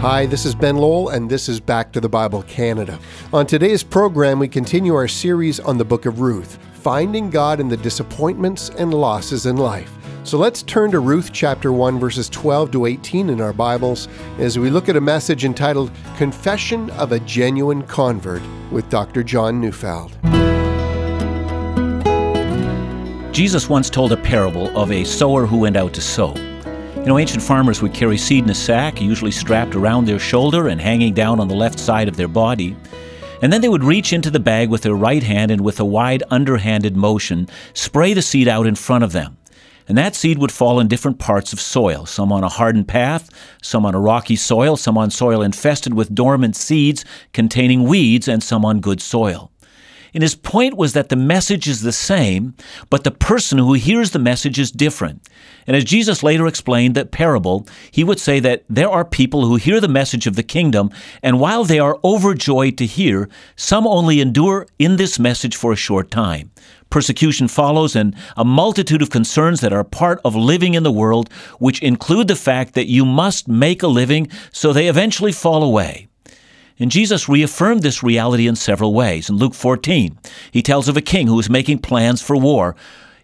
Hi, this is Ben Lowell, and this is Back to the Bible Canada. On today's program, we continue our series on the book of Ruth, finding God in the disappointments and losses in life. So let's turn to Ruth chapter 1, verses 12 to 18 in our Bibles as we look at a message entitled Confession of a Genuine Convert with Dr. John Neufeld. Jesus once told a parable of a sower who went out to sow. You know, ancient farmers would carry seed in a sack, usually strapped around their shoulder and hanging down on the left side of their body. And then they would reach into the bag with their right hand and with a wide underhanded motion spray the seed out in front of them. And that seed would fall in different parts of soil, some on a hardened path, some on a rocky soil, some on soil infested with dormant seeds containing weeds, and some on good soil. And his point was that the message is the same, but the person who hears the message is different. And as Jesus later explained that parable, he would say that there are people who hear the message of the kingdom, and while they are overjoyed to hear, some only endure in this message for a short time. Persecution follows, and a multitude of concerns that are part of living in the world, which include the fact that you must make a living, so they eventually fall away. And Jesus reaffirmed this reality in several ways. In Luke 14, he tells of a king who is making plans for war.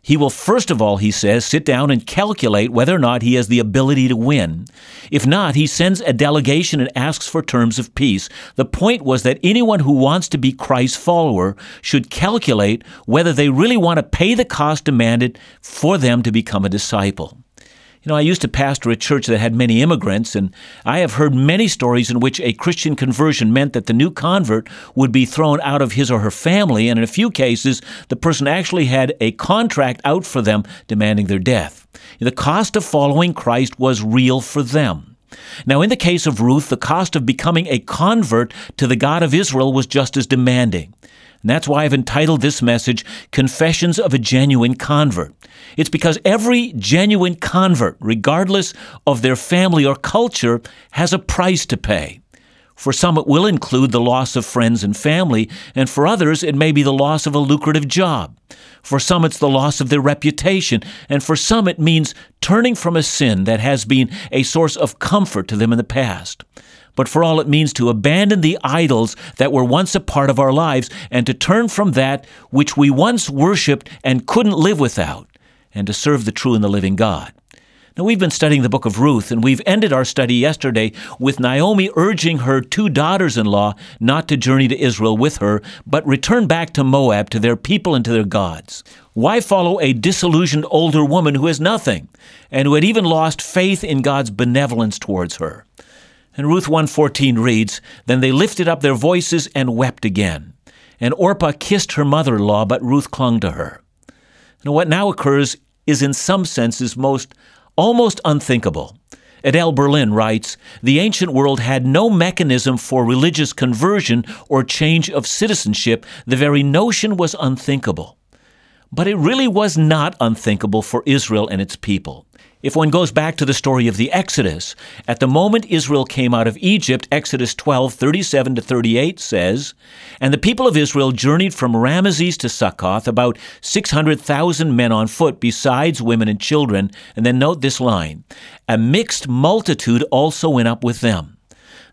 He will first of all, he says, sit down and calculate whether or not he has the ability to win. If not, he sends a delegation and asks for terms of peace. The point was that anyone who wants to be Christ's follower should calculate whether they really want to pay the cost demanded for them to become a disciple. You know, I used to pastor a church that had many immigrants, and I have heard many stories in which a Christian conversion meant that the new convert would be thrown out of his or her family, and in a few cases, the person actually had a contract out for them demanding their death. The cost of following Christ was real for them. Now, in the case of Ruth, the cost of becoming a convert to the God of Israel was just as demanding. And that's why I've entitled this message Confessions of a Genuine Convert. It's because every genuine convert, regardless of their family or culture, has a price to pay. For some, it will include the loss of friends and family, and for others, it may be the loss of a lucrative job. For some, it's the loss of their reputation, and for some, it means turning from a sin that has been a source of comfort to them in the past but for all it means to abandon the idols that were once a part of our lives and to turn from that which we once worshiped and couldn't live without, and to serve the true and the living God. Now, we've been studying the book of Ruth, and we've ended our study yesterday with Naomi urging her two daughters in law not to journey to Israel with her, but return back to Moab, to their people and to their gods. Why follow a disillusioned older woman who has nothing, and who had even lost faith in God's benevolence towards her? And Ruth 1:14 reads, "Then they lifted up their voices and wept again. And Orpah kissed her mother-in-law, but Ruth clung to her." Now what now occurs is in some senses most almost unthinkable. Adele Berlin writes, "The ancient world had no mechanism for religious conversion or change of citizenship. The very notion was unthinkable." But it really was not unthinkable for Israel and its people. If one goes back to the story of the Exodus, at the moment Israel came out of Egypt, Exodus 12, 37 to 38 says, And the people of Israel journeyed from Ramesses to Succoth, about 600,000 men on foot, besides women and children. And then note this line A mixed multitude also went up with them.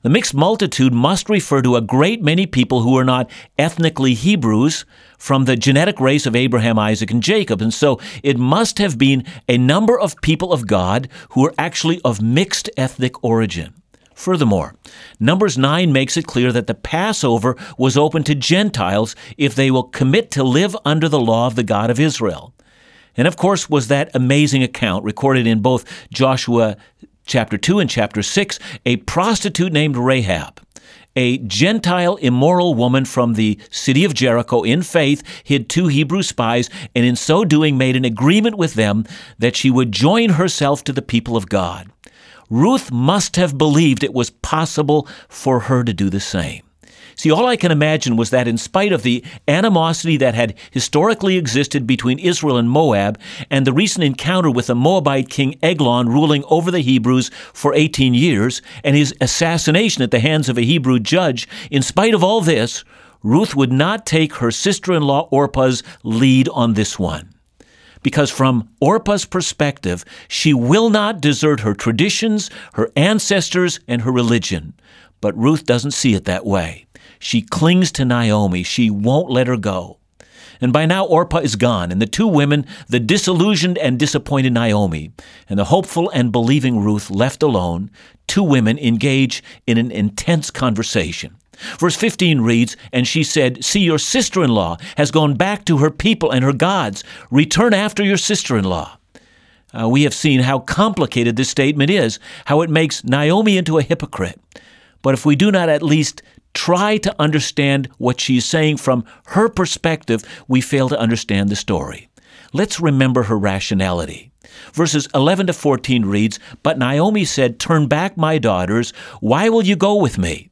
The mixed multitude must refer to a great many people who are not ethnically Hebrews from the genetic race of Abraham, Isaac, and Jacob. And so it must have been a number of people of God who are actually of mixed ethnic origin. Furthermore, Numbers 9 makes it clear that the Passover was open to Gentiles if they will commit to live under the law of the God of Israel. And of course, was that amazing account recorded in both Joshua chapter 2 and chapter 6, a prostitute named Rahab, a Gentile immoral woman from the city of Jericho in faith, hid two Hebrew spies, and in so doing made an agreement with them that she would join herself to the people of God. Ruth must have believed it was possible for her to do the same. See, all I can imagine was that in spite of the animosity that had historically existed between Israel and Moab, and the recent encounter with the Moabite king Eglon ruling over the Hebrews for 18 years, and his assassination at the hands of a Hebrew judge, in spite of all this, Ruth would not take her sister in law Orpah's lead on this one. because from Orpah's perspective, she will not desert her traditions, her ancestors, and her religion. But Ruth doesn't see it that way. She clings to Naomi. She won't let her go. And by now, Orpah is gone, and the two women, the disillusioned and disappointed Naomi, and the hopeful and believing Ruth, left alone, two women engage in an intense conversation. Verse 15 reads, And she said, See, your sister in law has gone back to her people and her gods. Return after your sister in law. Uh, we have seen how complicated this statement is, how it makes Naomi into a hypocrite. But if we do not at least try to understand what she's saying from her perspective, we fail to understand the story. Let's remember her rationality. Verses 11 to 14 reads, But Naomi said, Turn back, my daughters. Why will you go with me?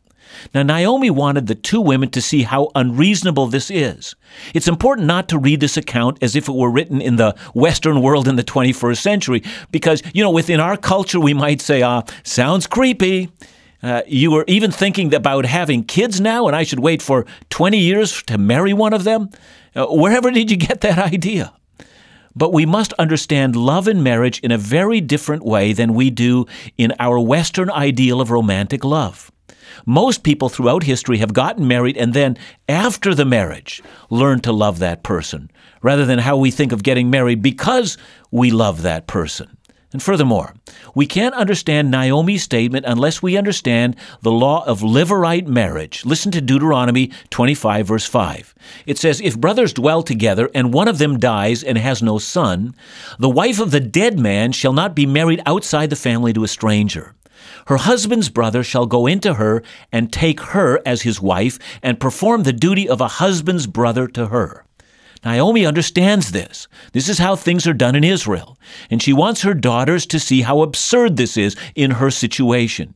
Now, Naomi wanted the two women to see how unreasonable this is. It's important not to read this account as if it were written in the Western world in the 21st century, because, you know, within our culture, we might say, ah, sounds creepy. Uh, you were even thinking about having kids now, and I should wait for 20 years to marry one of them? Uh, wherever did you get that idea? But we must understand love and marriage in a very different way than we do in our Western ideal of romantic love. Most people throughout history have gotten married and then, after the marriage, learned to love that person, rather than how we think of getting married because we love that person. And furthermore, we can't understand Naomi's statement unless we understand the law of levirate marriage. Listen to Deuteronomy 25, verse 5. It says, If brothers dwell together, and one of them dies and has no son, the wife of the dead man shall not be married outside the family to a stranger. Her husband's brother shall go into her and take her as his wife and perform the duty of a husband's brother to her. Naomi understands this. This is how things are done in Israel. And she wants her daughters to see how absurd this is in her situation.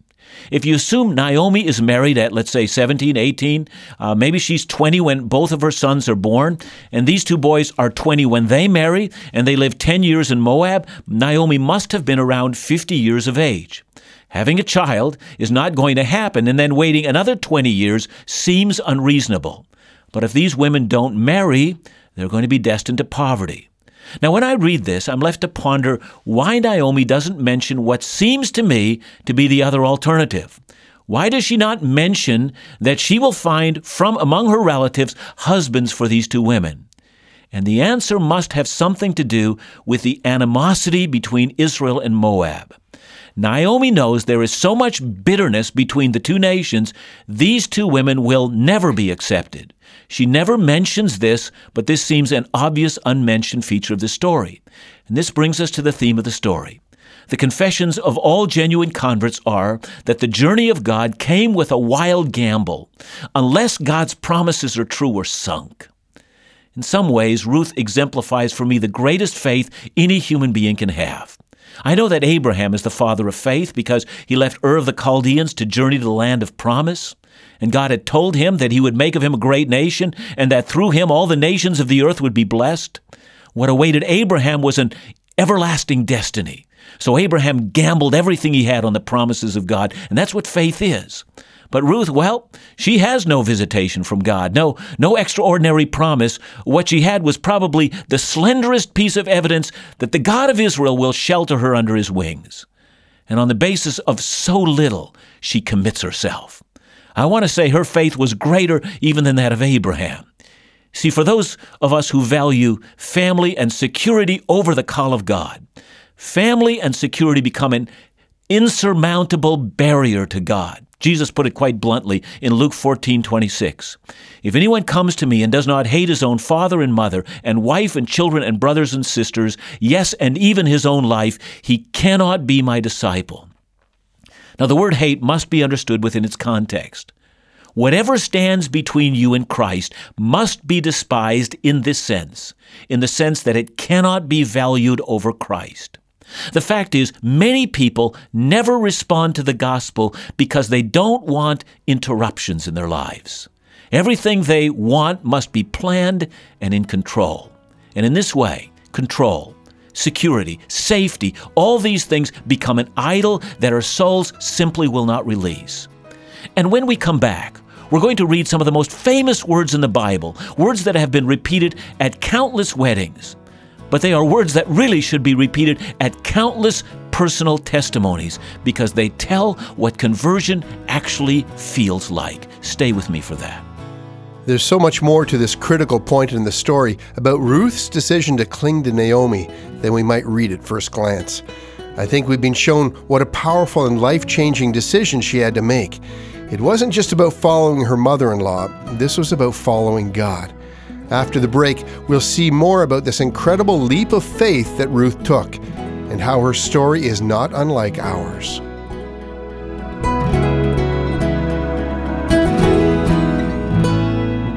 If you assume Naomi is married at, let's say, 17, 18, uh, maybe she's 20 when both of her sons are born, and these two boys are 20 when they marry, and they live 10 years in Moab, Naomi must have been around 50 years of age. Having a child is not going to happen, and then waiting another 20 years seems unreasonable. But if these women don't marry, they're going to be destined to poverty. Now, when I read this, I'm left to ponder why Naomi doesn't mention what seems to me to be the other alternative. Why does she not mention that she will find from among her relatives husbands for these two women? And the answer must have something to do with the animosity between Israel and Moab. Naomi knows there is so much bitterness between the two nations, these two women will never be accepted. She never mentions this, but this seems an obvious unmentioned feature of the story. And this brings us to the theme of the story. The confessions of all genuine converts are that the journey of God came with a wild gamble. Unless God's promises are true, we're sunk. In some ways, Ruth exemplifies for me the greatest faith any human being can have. I know that Abraham is the father of faith because he left Ur of the Chaldeans to journey to the land of promise. And God had told him that he would make of him a great nation and that through him all the nations of the earth would be blessed. What awaited Abraham was an everlasting destiny. So Abraham gambled everything he had on the promises of God, and that's what faith is. But Ruth, well, she has no visitation from God, no, no extraordinary promise. What she had was probably the slenderest piece of evidence that the God of Israel will shelter her under his wings. And on the basis of so little, she commits herself. I want to say her faith was greater even than that of Abraham. See, for those of us who value family and security over the call of God, family and security become an insurmountable barrier to God. Jesus put it quite bluntly in Luke 14 26. If anyone comes to me and does not hate his own father and mother, and wife and children and brothers and sisters, yes, and even his own life, he cannot be my disciple. Now, the word hate must be understood within its context. Whatever stands between you and Christ must be despised in this sense, in the sense that it cannot be valued over Christ. The fact is, many people never respond to the gospel because they don't want interruptions in their lives. Everything they want must be planned and in control. And in this way, control, security, safety, all these things become an idol that our souls simply will not release. And when we come back, we're going to read some of the most famous words in the Bible, words that have been repeated at countless weddings. But they are words that really should be repeated at countless personal testimonies because they tell what conversion actually feels like. Stay with me for that. There's so much more to this critical point in the story about Ruth's decision to cling to Naomi than we might read at first glance. I think we've been shown what a powerful and life changing decision she had to make. It wasn't just about following her mother in law, this was about following God. After the break, we'll see more about this incredible leap of faith that Ruth took and how her story is not unlike ours.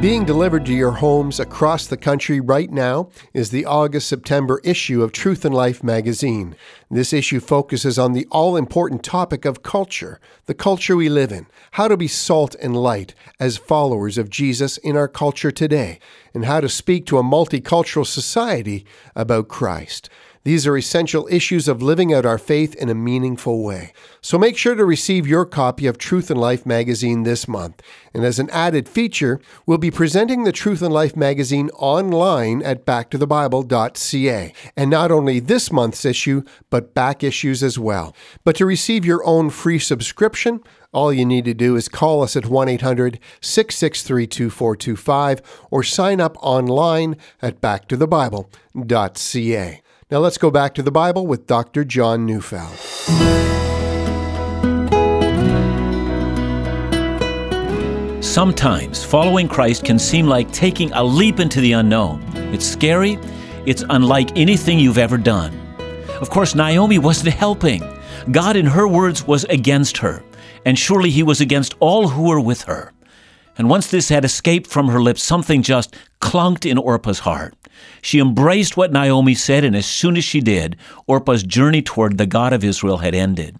Being delivered to your homes across the country right now is the August September issue of Truth and Life magazine. This issue focuses on the all important topic of culture, the culture we live in, how to be salt and light as followers of Jesus in our culture today, and how to speak to a multicultural society about Christ. These are essential issues of living out our faith in a meaningful way. So make sure to receive your copy of Truth and Life magazine this month. And as an added feature, we'll be presenting the Truth and Life magazine online at backtothebible.ca. And not only this month's issue, but back issues as well. But to receive your own free subscription, all you need to do is call us at 1 800 663 2425 or sign up online at backtothebible.ca. Now let's go back to the Bible with Dr. John Neufeld. Sometimes following Christ can seem like taking a leap into the unknown. It's scary, it's unlike anything you've ever done. Of course, Naomi wasn't helping. God, in her words, was against her, and surely He was against all who were with her. And once this had escaped from her lips, something just clunked in Orpah's heart. She embraced what Naomi said, and as soon as she did, Orpah's journey toward the God of Israel had ended.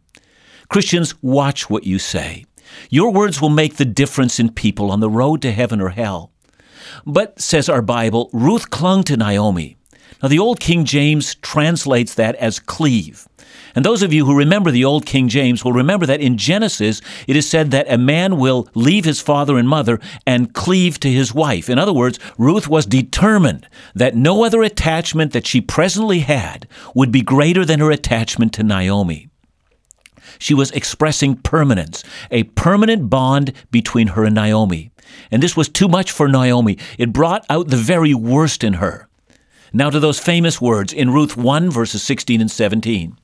Christians, watch what you say. Your words will make the difference in people on the road to heaven or hell. But, says our Bible, Ruth clung to Naomi. Now, the Old King James translates that as cleave. And those of you who remember the old King James will remember that in Genesis it is said that a man will leave his father and mother and cleave to his wife. In other words, Ruth was determined that no other attachment that she presently had would be greater than her attachment to Naomi. She was expressing permanence, a permanent bond between her and Naomi. And this was too much for Naomi. It brought out the very worst in her. Now to those famous words in Ruth 1, verses 16 and 17.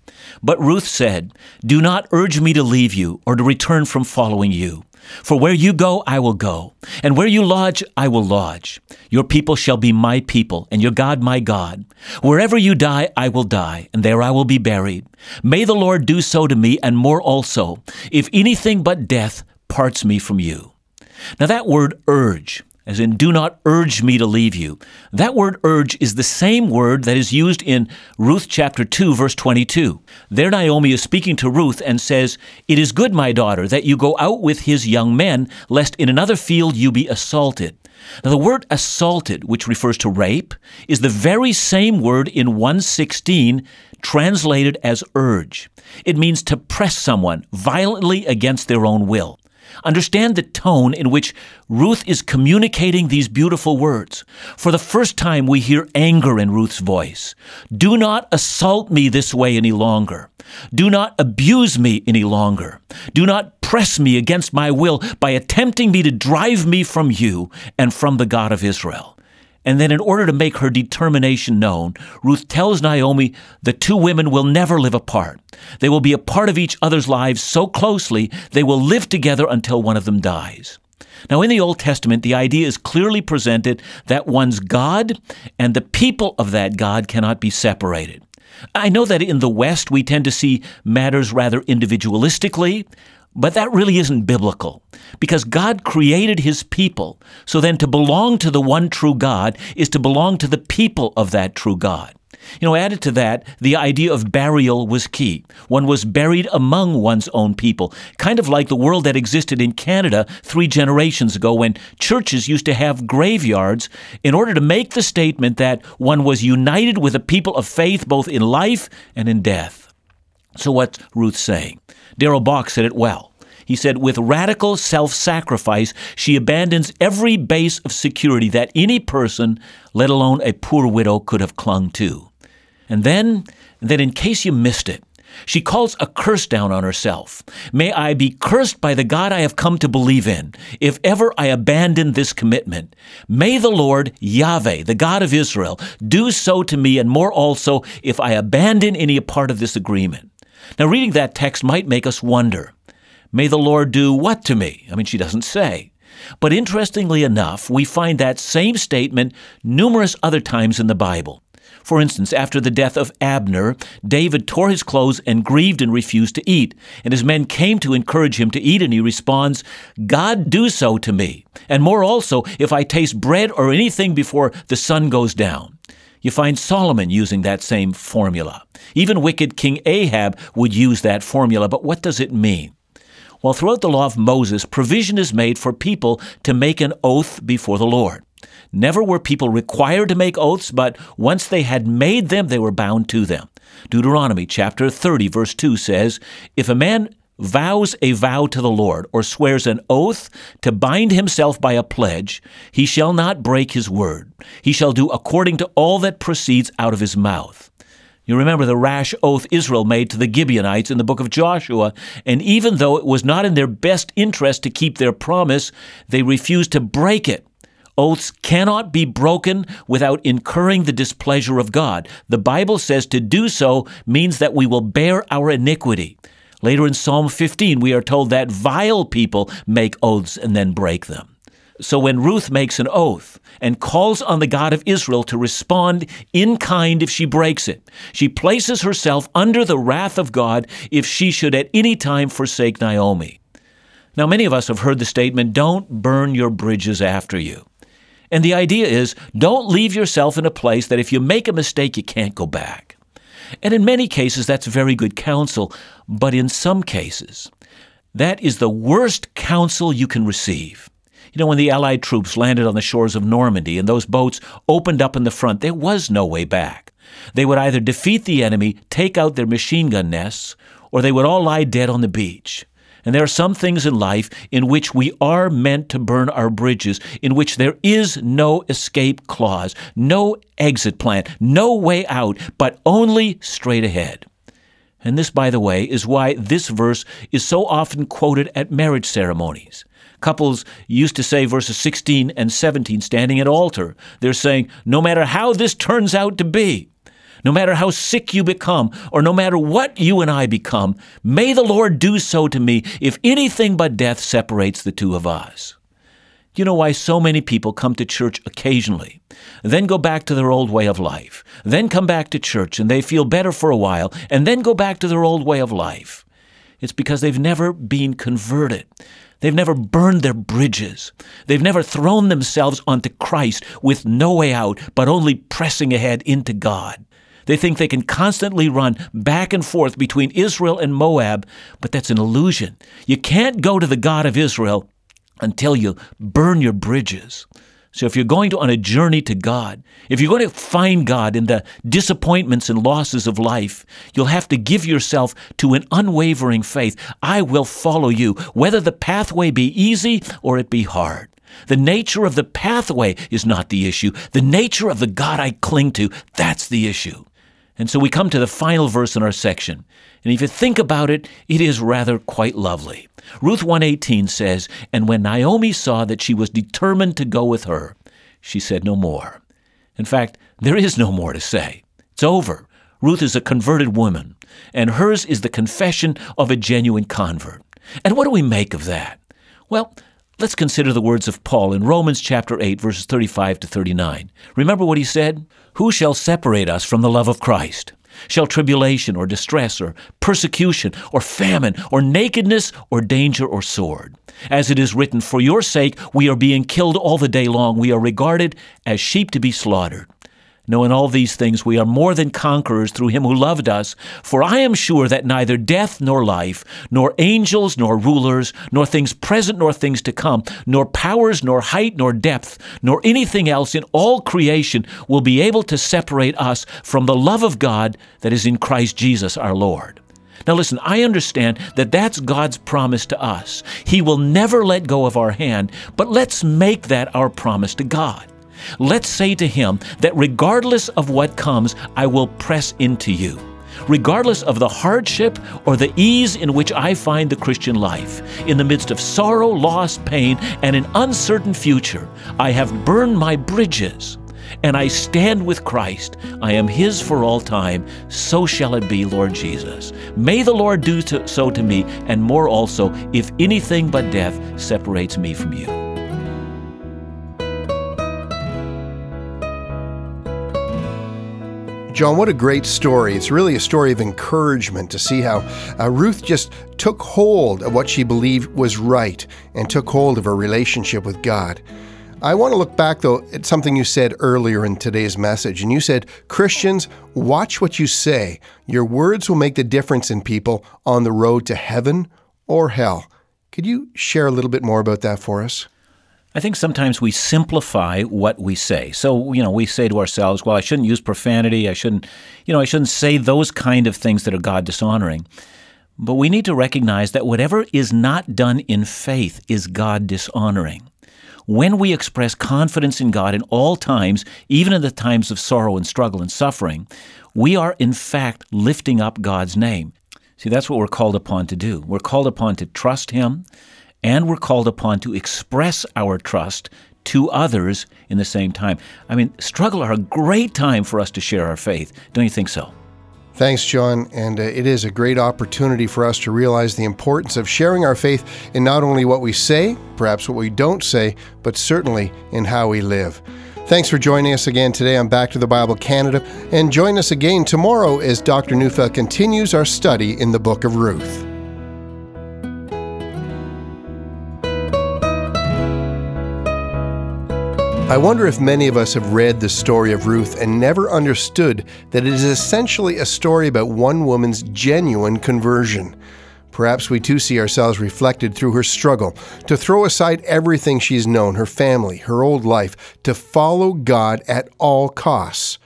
But Ruth said, Do not urge me to leave you or to return from following you. For where you go, I will go, and where you lodge, I will lodge. Your people shall be my people, and your God my God. Wherever you die, I will die, and there I will be buried. May the Lord do so to me, and more also, if anything but death parts me from you. Now, that word urge as in, do not urge me to leave you. That word urge is the same word that is used in Ruth chapter 2, verse 22. There, Naomi is speaking to Ruth and says, It is good, my daughter, that you go out with his young men, lest in another field you be assaulted. Now, the word assaulted, which refers to rape, is the very same word in 116 translated as urge. It means to press someone violently against their own will. Understand the tone in which Ruth is communicating these beautiful words. For the first time, we hear anger in Ruth's voice. Do not assault me this way any longer. Do not abuse me any longer. Do not press me against my will by attempting me to drive me from you and from the God of Israel. And then, in order to make her determination known, Ruth tells Naomi the two women will never live apart. They will be a part of each other's lives so closely they will live together until one of them dies. Now, in the Old Testament, the idea is clearly presented that one's God and the people of that God cannot be separated. I know that in the West, we tend to see matters rather individualistically, but that really isn't biblical because God created his people. So then to belong to the one true God is to belong to the people of that true God. You know, added to that, the idea of burial was key. One was buried among one's own people, kind of like the world that existed in Canada three generations ago when churches used to have graveyards in order to make the statement that one was united with a people of faith both in life and in death. So, what's Ruth saying? Darrell Bock said it well. He said, with radical self sacrifice, she abandons every base of security that any person, let alone a poor widow, could have clung to. And then, then in case you missed it, she calls a curse down on herself. May I be cursed by the God I have come to believe in, if ever I abandon this commitment. May the Lord, Yahweh, the God of Israel, do so to me and more also if I abandon any part of this agreement. Now, reading that text might make us wonder May the Lord do what to me? I mean, she doesn't say. But interestingly enough, we find that same statement numerous other times in the Bible. For instance, after the death of Abner, David tore his clothes and grieved and refused to eat. And his men came to encourage him to eat, and he responds, God do so to me, and more also if I taste bread or anything before the sun goes down. You find Solomon using that same formula. Even wicked King Ahab would use that formula, but what does it mean? Well, throughout the law of Moses, provision is made for people to make an oath before the Lord. Never were people required to make oaths, but once they had made them, they were bound to them. Deuteronomy chapter 30, verse 2 says, If a man vows a vow to the Lord or swears an oath to bind himself by a pledge, he shall not break his word. He shall do according to all that proceeds out of his mouth. You remember the rash oath Israel made to the Gibeonites in the book of Joshua, and even though it was not in their best interest to keep their promise, they refused to break it. Oaths cannot be broken without incurring the displeasure of God. The Bible says to do so means that we will bear our iniquity. Later in Psalm 15, we are told that vile people make oaths and then break them. So when Ruth makes an oath and calls on the God of Israel to respond in kind if she breaks it, she places herself under the wrath of God if she should at any time forsake Naomi. Now, many of us have heard the statement, don't burn your bridges after you. And the idea is don't leave yourself in a place that if you make a mistake, you can't go back. And in many cases, that's very good counsel, but in some cases, that is the worst counsel you can receive. You know, when the Allied troops landed on the shores of Normandy and those boats opened up in the front, there was no way back. They would either defeat the enemy, take out their machine gun nests, or they would all lie dead on the beach. And there are some things in life in which we are meant to burn our bridges, in which there is no escape clause, no exit plan, no way out, but only straight ahead. And this, by the way, is why this verse is so often quoted at marriage ceremonies. Couples used to say verses 16 and 17 standing at altar. They're saying, no matter how this turns out to be, no matter how sick you become, or no matter what you and I become, may the Lord do so to me if anything but death separates the two of us. You know why so many people come to church occasionally, then go back to their old way of life, then come back to church and they feel better for a while, and then go back to their old way of life? It's because they've never been converted. They've never burned their bridges. They've never thrown themselves onto Christ with no way out, but only pressing ahead into God. They think they can constantly run back and forth between Israel and Moab, but that's an illusion. You can't go to the God of Israel until you burn your bridges. So if you're going to, on a journey to God, if you're going to find God in the disappointments and losses of life, you'll have to give yourself to an unwavering faith. I will follow you, whether the pathway be easy or it be hard. The nature of the pathway is not the issue. The nature of the God I cling to, that's the issue. And so we come to the final verse in our section. And if you think about it, it is rather quite lovely. Ruth 118 says, And when Naomi saw that she was determined to go with her, she said no more. In fact, there is no more to say. It's over. Ruth is a converted woman, and hers is the confession of a genuine convert. And what do we make of that? Well, let's consider the words of Paul in Romans chapter 8 verses 35 to 39. Remember what he said? Who shall separate us from the love of Christ? Shall tribulation or distress or persecution or famine or nakedness or danger or sword? As it is written, For your sake we are being killed all the day long. We are regarded as sheep to be slaughtered. No, in all these things we are more than conquerors through him who loved us. For I am sure that neither death nor life, nor angels nor rulers, nor things present nor things to come, nor powers nor height nor depth, nor anything else in all creation will be able to separate us from the love of God that is in Christ Jesus our Lord. Now, listen, I understand that that's God's promise to us. He will never let go of our hand, but let's make that our promise to God. Let's say to Him that regardless of what comes, I will press into you. Regardless of the hardship or the ease in which I find the Christian life, in the midst of sorrow, loss, pain, and an uncertain future, I have burned my bridges and I stand with Christ. I am His for all time. So shall it be, Lord Jesus. May the Lord do so to me, and more also, if anything but death separates me from you. John, what a great story. It's really a story of encouragement to see how uh, Ruth just took hold of what she believed was right and took hold of her relationship with God. I want to look back, though, at something you said earlier in today's message. And you said, Christians, watch what you say. Your words will make the difference in people on the road to heaven or hell. Could you share a little bit more about that for us? I think sometimes we simplify what we say. So, you know, we say to ourselves, well, I shouldn't use profanity. I shouldn't, you know, I shouldn't say those kind of things that are God dishonoring. But we need to recognize that whatever is not done in faith is God dishonoring. When we express confidence in God in all times, even in the times of sorrow and struggle and suffering, we are in fact lifting up God's name. See, that's what we're called upon to do. We're called upon to trust Him and we're called upon to express our trust to others in the same time. I mean, struggle are a great time for us to share our faith. Don't you think so? Thanks, John. And uh, it is a great opportunity for us to realize the importance of sharing our faith in not only what we say, perhaps what we don't say, but certainly in how we live. Thanks for joining us again today on Back to the Bible Canada, and join us again tomorrow as Dr. Neufeld continues our study in the book of Ruth. I wonder if many of us have read the story of Ruth and never understood that it is essentially a story about one woman's genuine conversion. Perhaps we too see ourselves reflected through her struggle to throw aside everything she's known, her family, her old life, to follow God at all costs.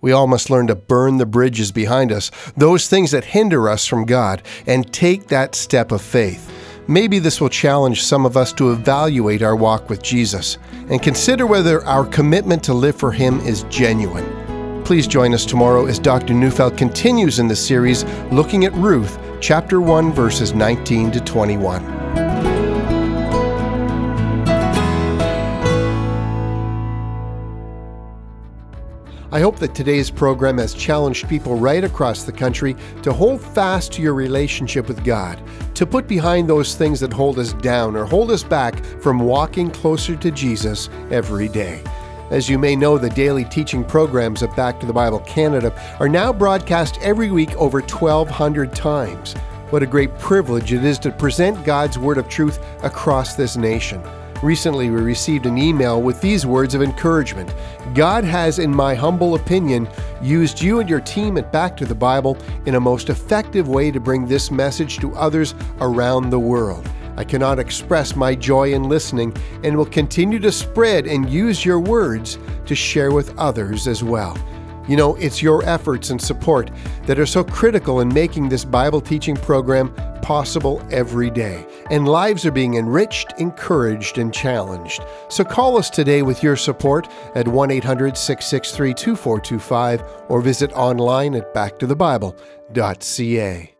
We all must learn to burn the bridges behind us, those things that hinder us from God, and take that step of faith. Maybe this will challenge some of us to evaluate our walk with Jesus and consider whether our commitment to live for Him is genuine. Please join us tomorrow as Dr. Neufeld continues in the series looking at Ruth, chapter 1, verses 19 to 21. I hope that today's program has challenged people right across the country to hold fast to your relationship with God, to put behind those things that hold us down or hold us back from walking closer to Jesus every day. As you may know, the daily teaching programs of Back to the Bible Canada are now broadcast every week over 1,200 times. What a great privilege it is to present God's Word of truth across this nation. Recently, we received an email with these words of encouragement God has, in my humble opinion, used you and your team at Back to the Bible in a most effective way to bring this message to others around the world. I cannot express my joy in listening and will continue to spread and use your words to share with others as well. You know, it's your efforts and support that are so critical in making this Bible teaching program possible every day. And lives are being enriched, encouraged, and challenged. So call us today with your support at 1 800 663 2425 or visit online at backtothebible.ca.